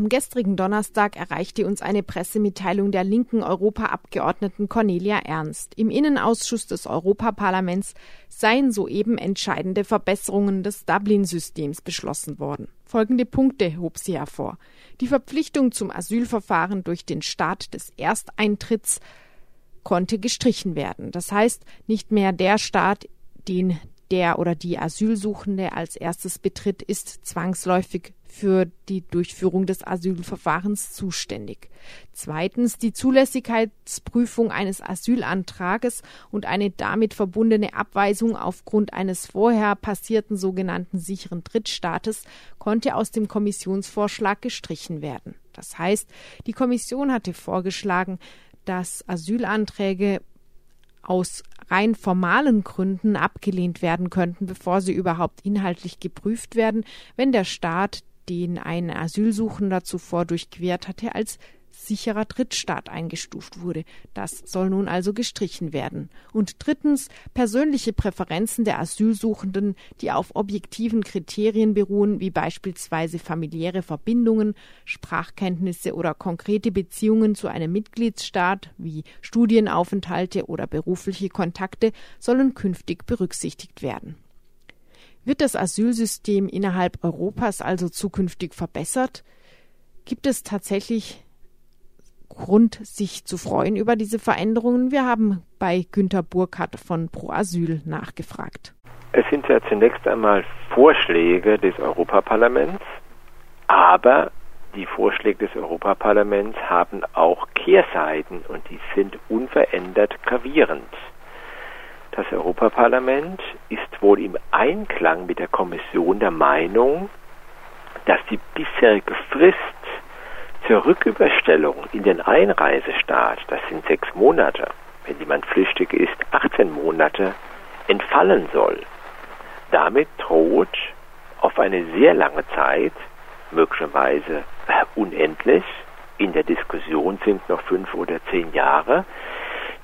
Am gestrigen Donnerstag erreichte uns eine Pressemitteilung der linken Europaabgeordneten Cornelia Ernst. Im Innenausschuss des Europaparlaments seien soeben entscheidende Verbesserungen des Dublin-Systems beschlossen worden. Folgende Punkte hob sie hervor. Die Verpflichtung zum Asylverfahren durch den Staat des Ersteintritts konnte gestrichen werden. Das heißt, nicht mehr der Staat, den der oder die Asylsuchende als erstes betritt, ist zwangsläufig für die Durchführung des Asylverfahrens zuständig. Zweitens die Zulässigkeitsprüfung eines Asylantrages und eine damit verbundene Abweisung aufgrund eines vorher passierten sogenannten sicheren Drittstaates konnte aus dem Kommissionsvorschlag gestrichen werden. Das heißt, die Kommission hatte vorgeschlagen, dass Asylanträge aus rein formalen Gründen abgelehnt werden könnten, bevor sie überhaupt inhaltlich geprüft werden, wenn der Staat, den ein Asylsuchender zuvor durchquert hatte, als sicherer Drittstaat eingestuft wurde. Das soll nun also gestrichen werden. Und drittens persönliche Präferenzen der Asylsuchenden, die auf objektiven Kriterien beruhen, wie beispielsweise familiäre Verbindungen, Sprachkenntnisse oder konkrete Beziehungen zu einem Mitgliedsstaat wie Studienaufenthalte oder berufliche Kontakte, sollen künftig berücksichtigt werden. Wird das Asylsystem innerhalb Europas also zukünftig verbessert? Gibt es tatsächlich Grund, sich zu freuen über diese Veränderungen? Wir haben bei Günter Burkhardt von Pro Asyl nachgefragt. Es sind ja zunächst einmal Vorschläge des Europaparlaments, aber die Vorschläge des Europaparlaments haben auch Kehrseiten und die sind unverändert gravierend. Das Europaparlament ist wohl im Einklang mit der Kommission der Meinung, dass die bisherige Frist zur Rücküberstellung in den Einreisestaat, das sind sechs Monate, wenn jemand flüchtig ist, 18 Monate, entfallen soll. Damit droht auf eine sehr lange Zeit, möglicherweise unendlich, in der Diskussion sind noch fünf oder zehn Jahre,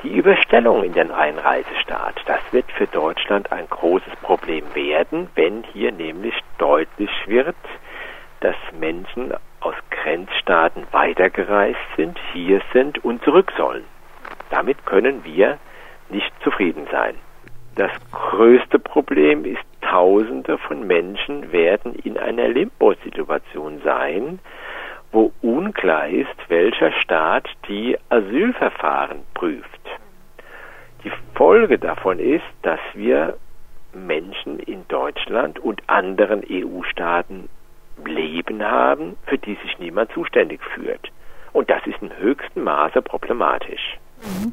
die Überstellung in den Einreisestaat. Das wird für Deutschland ein großes Problem werden, wenn hier nämlich deutlich wird, dass Menschen Grenzstaaten weitergereist sind, hier sind und zurück sollen. Damit können wir nicht zufrieden sein. Das größte Problem ist, Tausende von Menschen werden in einer Limbo-Situation sein, wo unklar ist, welcher Staat die Asylverfahren prüft. Die Folge davon ist, dass wir Menschen in Deutschland und anderen EU-Staaten Leben haben, für die sich niemand zuständig fühlt. Und das ist in höchstem Maße problematisch. Mhm.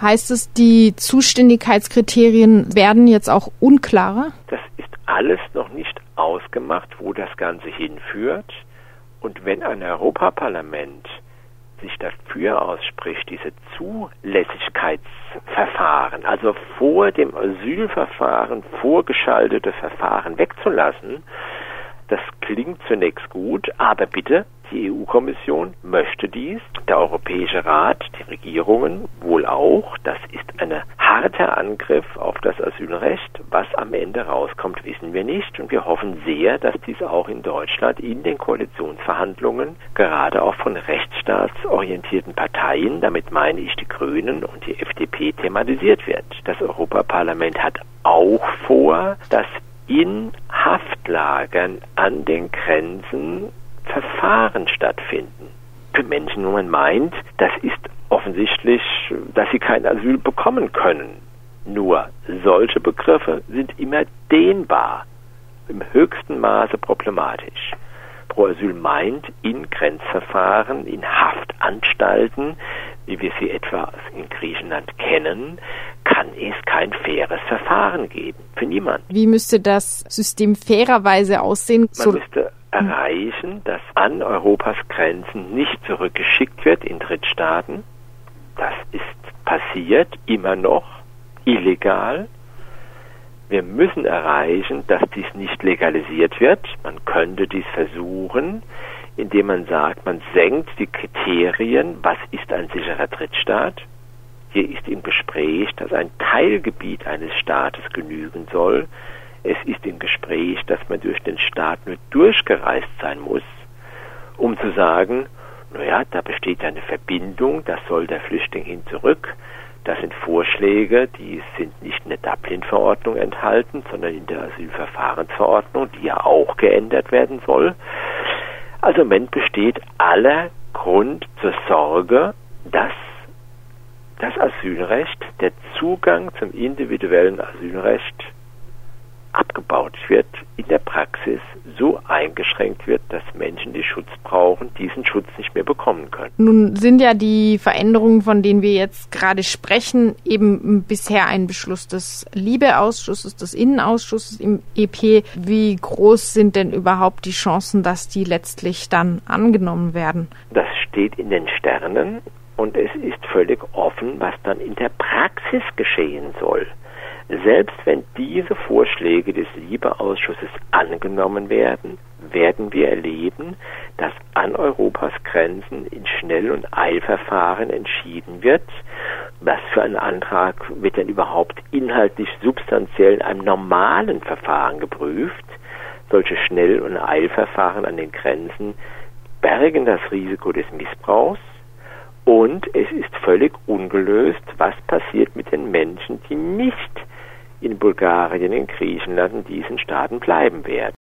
Heißt es, die Zuständigkeitskriterien werden jetzt auch unklarer? Das ist alles noch nicht ausgemacht, wo das Ganze hinführt. Und wenn ein Europaparlament sich dafür ausspricht, diese Zulässigkeitsverfahren, also vor dem Asylverfahren vorgeschaltete Verfahren wegzulassen, das klingt zunächst gut, aber bitte, die EU-Kommission möchte dies, der Europäische Rat, die Regierungen wohl auch. Das ist ein harter Angriff auf das Asylrecht. Was am Ende rauskommt, wissen wir nicht. Und wir hoffen sehr, dass dies auch in Deutschland in den Koalitionsverhandlungen, gerade auch von rechtsstaatsorientierten Parteien, damit meine ich die Grünen und die FDP, thematisiert wird. Das Europaparlament hat auch vor, dass in Haftlagern an den Grenzen Verfahren stattfinden. Für Menschen, wo man meint, das ist offensichtlich, dass sie kein Asyl bekommen können. Nur solche Begriffe sind immer dehnbar, im höchsten Maße problematisch. Pro Asyl meint in Grenzverfahren, in Haftanstalten, wie wir sie etwa in Griechenland kennen, es kein faires Verfahren geben. Für niemanden. Wie müsste das System fairerweise aussehen? Man müsste erreichen, dass an Europas Grenzen nicht zurückgeschickt wird in Drittstaaten. Das ist passiert, immer noch, illegal. Wir müssen erreichen, dass dies nicht legalisiert wird. Man könnte dies versuchen, indem man sagt, man senkt die Kriterien, was ist ein sicherer Drittstaat. Hier ist im Gespräch, dass ein Teilgebiet eines Staates genügen soll. Es ist im Gespräch, dass man durch den Staat nur durchgereist sein muss. um zu sagen, naja, da besteht eine Verbindung, das soll der Flüchtling hin zurück. Das sind Vorschläge, die sind nicht in der Dublin-Verordnung enthalten, sondern in der Asylverfahrensverordnung, die ja auch geändert werden soll. Also im Moment besteht aller Grund zur Sorge, dass das Asylrecht, der Zugang zum individuellen Asylrecht abgebaut wird, in der Praxis so eingeschränkt wird, dass Menschen, die Schutz brauchen, diesen Schutz nicht mehr bekommen können. Nun sind ja die Veränderungen, von denen wir jetzt gerade sprechen, eben bisher ein Beschluss des Liebeausschusses, des Innenausschusses im EP. Wie groß sind denn überhaupt die Chancen, dass die letztlich dann angenommen werden? Das steht in den Sternen und es ist völlig offen, was dann in der Praxis geschehen soll. Selbst wenn diese Vorschläge des Liebeausschusses angenommen werden, werden wir erleben, dass an Europas Grenzen in Schnell- und Eilverfahren entschieden wird. Was für ein Antrag wird denn überhaupt inhaltlich substanziell in einem normalen Verfahren geprüft? Solche Schnell- und Eilverfahren an den Grenzen bergen das Risiko des Missbrauchs und es ist völlig ungelöst, was passiert mit den Menschen, die nicht in Bulgarien, in Griechenland, in diesen Staaten bleiben werden.